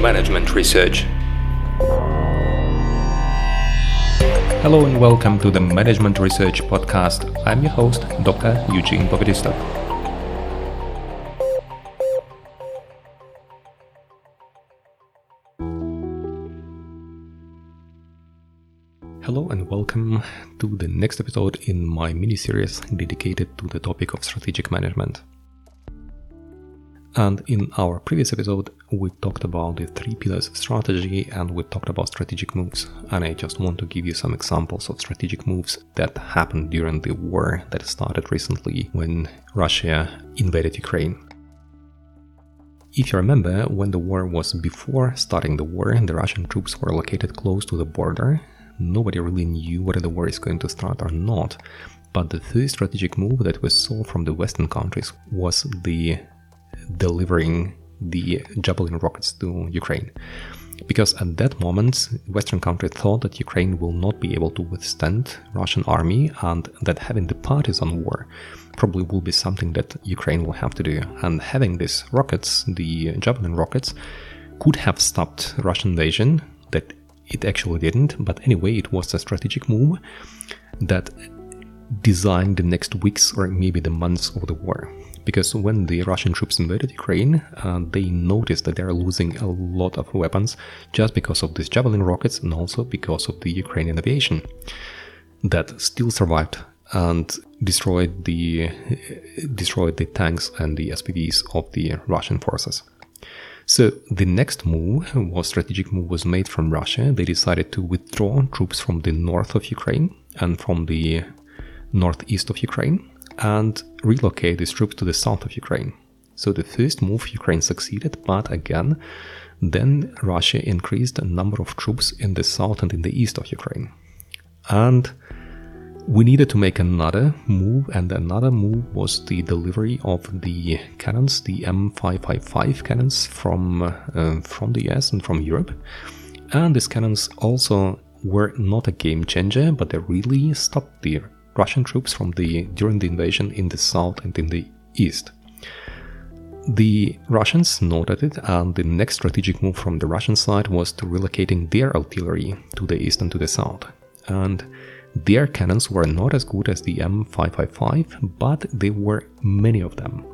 Management Research. Hello and welcome to the Management Research Podcast. I'm your host, Dr. Eugene Bogodistov. Hello and welcome to the next episode in my mini series dedicated to the topic of strategic management. And in our previous episode, we talked about the three pillars of strategy and we talked about strategic moves. And I just want to give you some examples of strategic moves that happened during the war that started recently when Russia invaded Ukraine. If you remember, when the war was before starting the war, the Russian troops were located close to the border. Nobody really knew whether the war is going to start or not. But the first strategic move that we saw from the Western countries was the delivering the Javelin rockets to Ukraine. Because at that moment, Western countries thought that Ukraine will not be able to withstand Russian army and that having the partisan war probably will be something that Ukraine will have to do. And having these rockets, the Javelin rockets, could have stopped Russian invasion, that it actually didn't, but anyway, it was a strategic move that designed the next weeks or maybe the months of the war because when the Russian troops invaded Ukraine, uh, they noticed that they are losing a lot of weapons just because of these Javelin rockets and also because of the Ukrainian aviation that still survived and destroyed the destroyed the tanks and the SPVs of the Russian forces. So the next move was strategic move was made from Russia. They decided to withdraw troops from the north of Ukraine and from the northeast of Ukraine and relocate these troops to the south of Ukraine. So the first move, Ukraine succeeded, but again, then Russia increased the number of troops in the south and in the east of Ukraine. And we needed to make another move, and another move was the delivery of the cannons, the M555 cannons from uh, from the US and from Europe. And these cannons also were not a game changer, but they really stopped the Russian troops from the during the invasion in the south and in the east. The Russians noted it, and the next strategic move from the Russian side was to relocating their artillery to the east and to the south. And their cannons were not as good as the M555, but there were many of them.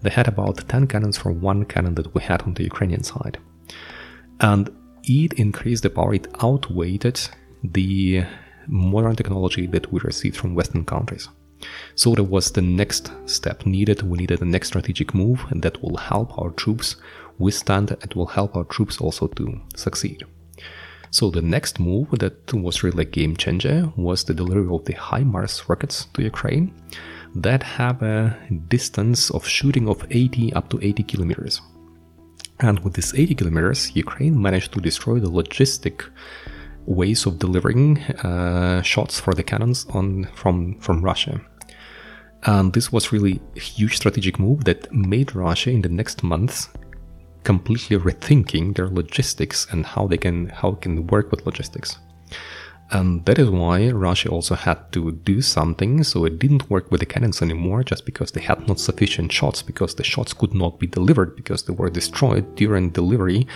They had about 10 cannons for one cannon that we had on the Ukrainian side. And it increased the power, it outweighed the modern technology that we received from Western countries. So that was the next step needed. We needed the next strategic move that will help our troops withstand and will help our troops also to succeed. So the next move that was really a game changer was the delivery of the HIMARS rockets to Ukraine that have a distance of shooting of 80 up to 80 kilometers. And with this 80 kilometers, Ukraine managed to destroy the logistic ways of delivering uh, shots for the cannons on from from Russia. And this was really a huge strategic move that made Russia in the next months completely rethinking their logistics and how they can how can work with logistics. And that is why Russia also had to do something, so it didn't work with the cannons anymore just because they had not sufficient shots, because the shots could not be delivered because they were destroyed during delivery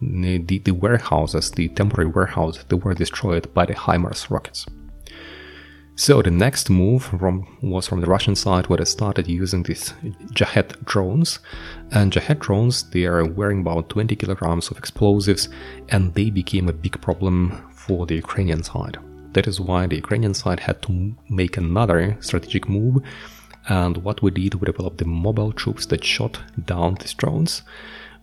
the, the warehouses, the temporary warehouses, they were destroyed by the HIMARS rockets. So the next move from, was from the Russian side where they started using these Shahed drones. And Shahed drones, they are wearing about 20 kilograms of explosives and they became a big problem for the Ukrainian side. That is why the Ukrainian side had to make another strategic move. And what we did, we developed the mobile troops that shot down these drones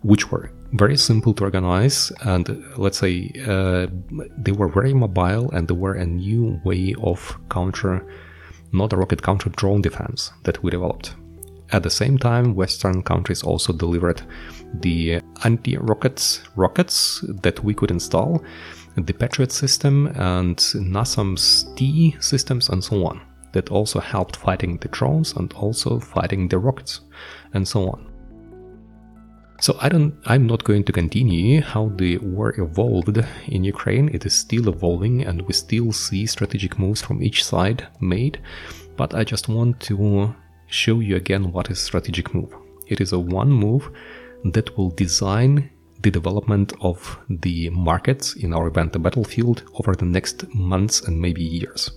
which were very simple to organize and let's say uh, they were very mobile and they were a new way of counter not a rocket counter drone defense that we developed. At the same time western countries also delivered the anti-rockets rockets that we could install the patriot system and nasams t systems and so on that also helped fighting the drones and also fighting the rockets and so on so I don't I'm not going to continue how the war evolved in Ukraine. It is still evolving and we still see strategic moves from each side made, but I just want to show you again what is strategic move. It is a one move that will design the development of the markets in our event the battlefield over the next months and maybe years.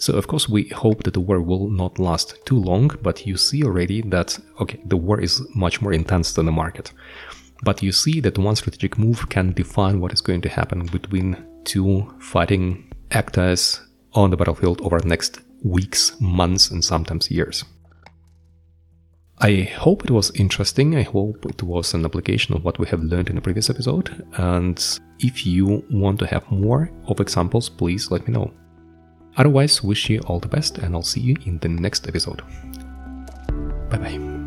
So of course we hope that the war will not last too long, but you see already that okay, the war is much more intense than the market. But you see that one strategic move can define what is going to happen between two fighting actors on the battlefield over the next weeks, months, and sometimes years. I hope it was interesting. I hope it was an application of what we have learned in the previous episode. And if you want to have more of examples, please let me know. Otherwise, wish you all the best, and I'll see you in the next episode. Bye bye.